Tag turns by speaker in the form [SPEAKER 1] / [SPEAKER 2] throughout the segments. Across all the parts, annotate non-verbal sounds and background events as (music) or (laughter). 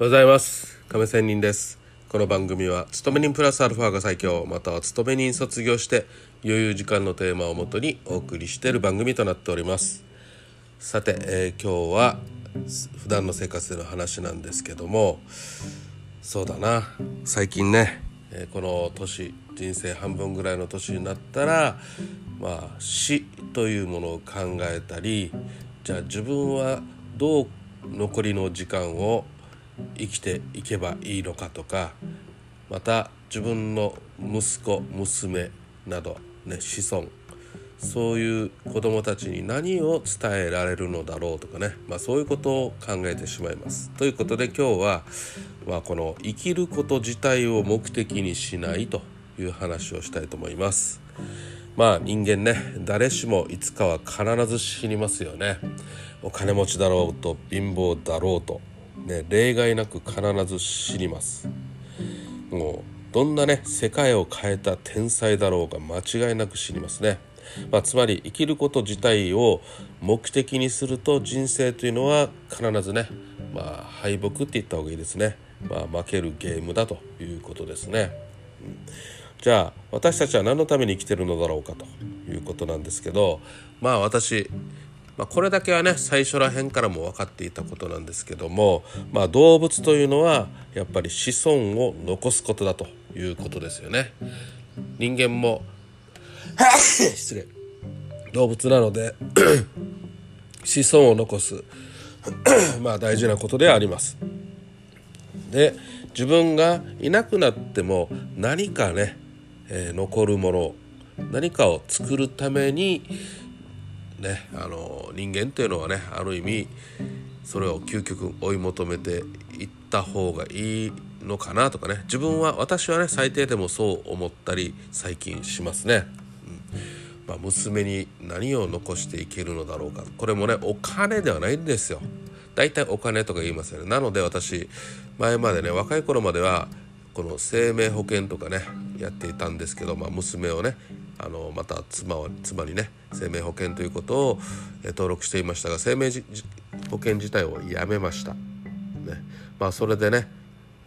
[SPEAKER 1] おはようございます。亀仙人です。この番組は勤め人プラスアルファが最強または勤め人卒業して余裕時間のテーマをもとにお送りしている番組となっております。さて、えー、今日は普段の生活での話なんですけどもそうだな。最近ね、えー、この年人生半分ぐらいの年になったらまあ死というものを考えたりじゃあ自分はどう残りの時間を生きていけばいいのかとかまた自分の息子娘など、ね、子孫そういう子どもたちに何を伝えられるのだろうとかね、まあ、そういうことを考えてしまいます。ということで今日は、まあ、この生きること自体を目的にしないという話をしたいと思います。まあ人間ね誰しもいつかは必ず死にますよね。お金持ちだろうと貧乏だろうとね、例外なく必ず死にます。もうどんなね世界を変えた天才だろうが間違いなく死にますね、まあ、つまり生きること自体を目的にすると人生というのは必ずね、まあ、敗北って言った方がいいですね、まあ、負けるゲームだということですね、うん、じゃあ私たちは何のために生きてるのだろうかということなんですけどまあ私まあ、これだけはね最初ら辺からも分かっていたことなんですけども、まあ、動物というのはやっぱり子孫を残すことだということですよね。人間も (coughs) 失礼動物なので (coughs) 子孫を残す (coughs) まあ大事なことであります。で自分がいなくなっても何かね、えー、残るもの何かを作るためにねあの人間っていうのはねある意味それを究極追い求めていった方がいいのかなとかね自分は私はね最低でもそう思ったり最近しますね。うんまあ、娘に何を残していけるのだろうかこれもねお金ではないんですよ。大体お金とか言いますよね。なので私前までね若い頃まではこの生命保険とかねやっていたんですけど、まあ、娘をねあのまた妻は妻にね生命保険ということを、え登録していましたが生命保険自体をやめました。ねまあ、それでね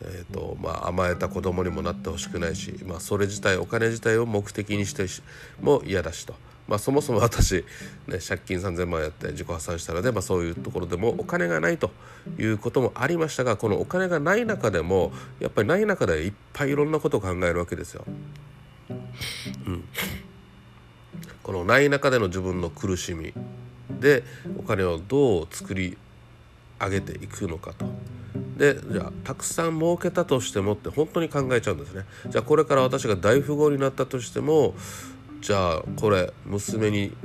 [SPEAKER 1] えーとまあ、甘えた子供にもなってほしくないし、まあ、それ自体お金自体を目的にしても嫌だしと、まあ、そもそも私、ね、借金3,000万やって自己破産したらね、まあ、そういうところでもお金がないということもありましたがこのお金がない中でもやっぱりない中でいっぱいいろんなことを考えるわけですよ。うん、このない中での自分の苦しみでお金をどう作り上げていくのかと。でじゃあたくさん儲けたとしてもって本当に考えちゃうんですね。じゃあこれから私が大富豪になったとしてもじゃあこれ娘に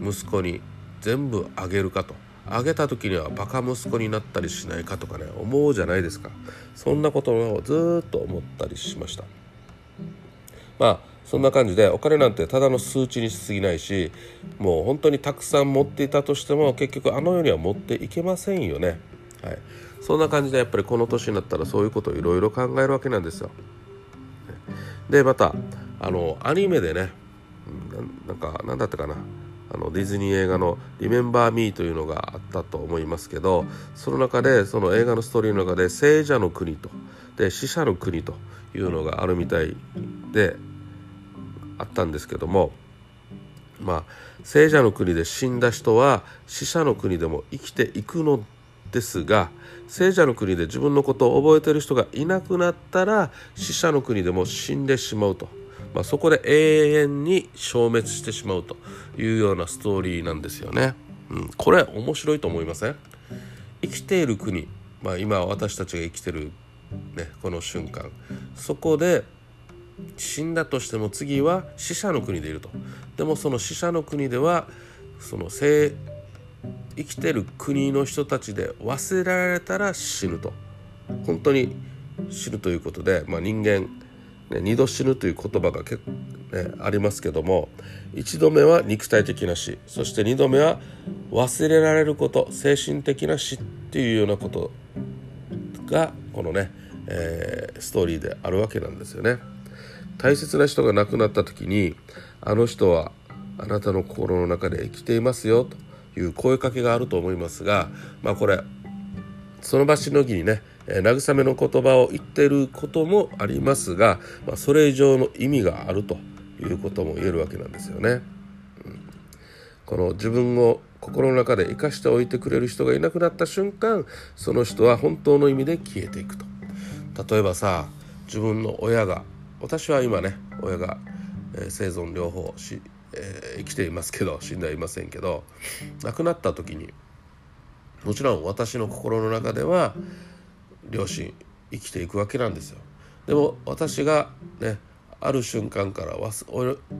[SPEAKER 1] 息子に全部あげるかと。あげた時にはバカ息子になったりしないかとかね思うじゃないですかそんなことをずっと思ったりしましたまあそんな感じでお金なんてただの数値にしすぎないしもう本当にたくさん持っていたとしても結局あの世には持っていけませんよね。はい、そんな感じでやっぱりこの年になったらそういうことをいろいろ考えるわけなんですよ。でまたあのアニメでねなんか何だったかなあのディズニー映画の「リメンバー・ミー」というのがあったと思いますけどその中でその映画のストーリーの中で聖者の国とで死者の国というのがあるみたいであったんですけどもまあ聖者の国で死んだ人は死者の国でも生きていくのですが聖者の国で自分のことを覚えてる人がいなくなったら死者の国でも死んでしまうと、まあ、そこで永遠に消滅してしまうというようなストーリーなんですよね。うん、これ面白いと思いません？生きている国、まあ、今私たちが生きてる、ね、この瞬間。そこで死んだとしても次は死者の国でいるとでもその死者の国ではその生生きてる国の人たちで忘れられたら死ぬと本当に死ぬということで、まあ、人間、ね、二度死ぬという言葉が結構、ね、ありますけども一度目は肉体的な死そして二度目は忘れられること精神的な死っていうようなことがこのね、えー、ストーリーであるわけなんですよね。大切な人が亡くなった時にあの人はあなたの心の中で生きていますよという声かけがあると思いますがまあこれその場しのぎにね、え慰めの言葉を言ってることもありますが、まあ、それ以上の意味があるということも言えるわけなんですよね。うん、この自分を心の中で生かしておいてくれる人がいなくなった瞬間その人は本当の意味で消えていくと例えばさ自分の親が私は今ね親が、えー、生存療法し、えー、生きていますけど死んではいませんけど亡くなった時にもちろん私の心の中では両親生きていくわけなんですよ。でも私がねある瞬間から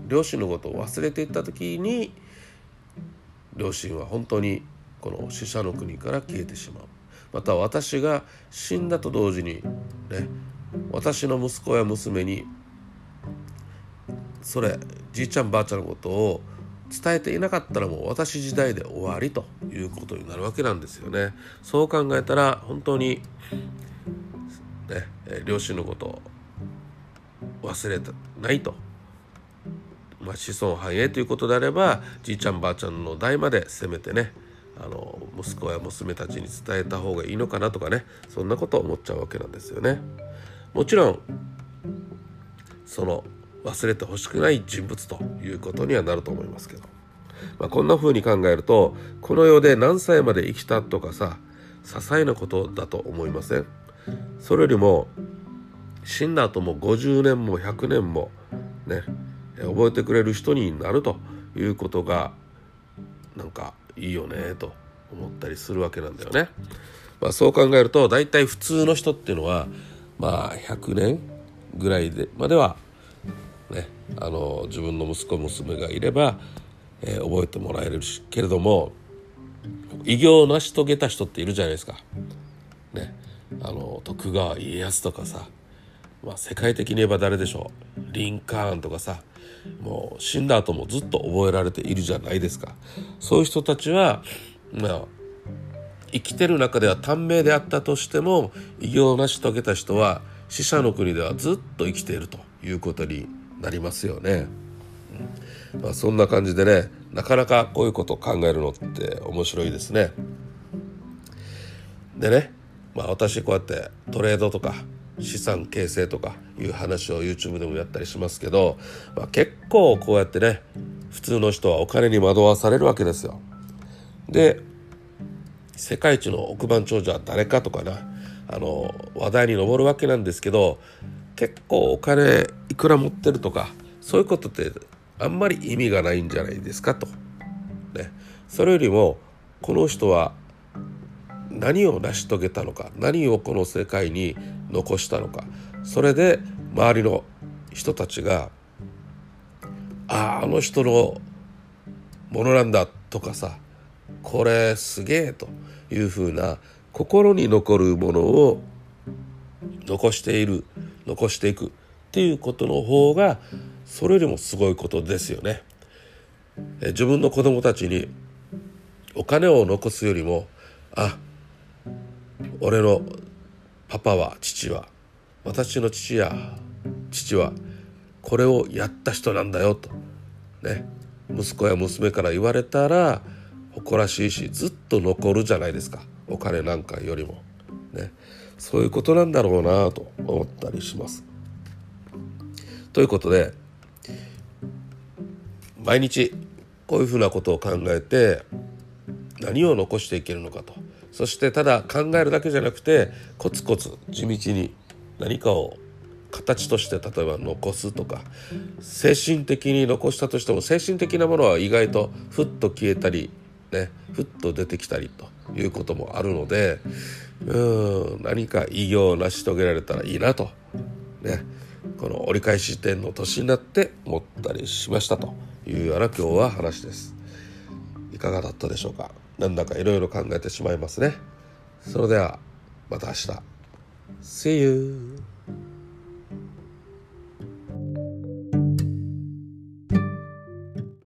[SPEAKER 1] 両親のことを忘れていった時に両親は本当にこの死者の国から消えてしまう。また私が死んだと同時にね私の息子や娘にそれじいちゃんばあちゃんのことを伝えていなかったらもう私時代で終わりということになるわけなんですよね。そう考えたら本当にね両親のことを忘れてないとまあ、子孫繁栄ということであればじいちゃんばあちゃんの代までせめてねあの息子や娘たちに伝えた方がいいのかなとかねそんなことを思っちゃうわけなんですよね。もちろんその忘れてほしくない人物ということにはなると思いますけど、まあ、こんな風に考えるとこの世で何歳まで生きたとかさ些細なことだと思いません？それよりも死んだ後も50年も100年もね覚えてくれる人になるということがなんかいいよねと思ったりするわけなんだよね。まあ、そう考えると大体普通の人っていうのはまあ100年ぐらいでまではねあの自分の息子娘がいれば、えー、覚えてもらえるけれども偉業を成し遂げた人っているじゃないですか。ね、あの徳川家康とかさ、まあ、世界的に言えば誰でしょうリンカーンとかさもう死んだ後もずっと覚えられているじゃないですかそういう人たちはまあ生きてる中では短命であったとしても偉業を成し遂げた人は死者の国ではずっと生きているということになりますよね。まあ、そんな感じでねなかなかこういうことを考えるのって面白いですね。でね、まあ、私こうやってトレードとか資産形成とかいう話を YouTube でもやったりしますけど、まあ、結構こうやってね普通の人はお金に惑わされるわけですよ。で世界一の億万長者は誰かとかな。あの話題に上るわけなんですけど結構お金いくら持ってるとかそういうことってあんまり意味がないんじゃないですかと。ね、それよりもこの人は何を成し遂げたのか何をこの世界に残したのか。それで周りの人たちが「あああの人のものなんだ」とかさ「これすげえ」というふうな心に残るものを残している残していくっていうことの方がそれよりもすごいことですよね。自分の子供たちにお金を残すよりもあ俺のパパは父は私の父や父はこれをやった人なんだよとね息子や娘から言われたら誇らしいしずっと残るじゃないですか。お金なんかよりも。ね。そういうことなんだろうなと思ったりします。ということで毎日こういうふうなことを考えて何を残していけるのかと。そしてただ考えるだけじゃなくてコツコツ地道に何かを形として例えば残すとか精神的に残したとしても精神的なものは意外とふっと消えたりねふっと出てきたりということもあるのでうん何か偉業を成し遂げられたらいいなとねこの折り返し点の年になって思ったりしましたというような今日は話です。いかがだったでしょうか？なんだかいろいろ考えてしまいますね。それではまた明日。See you!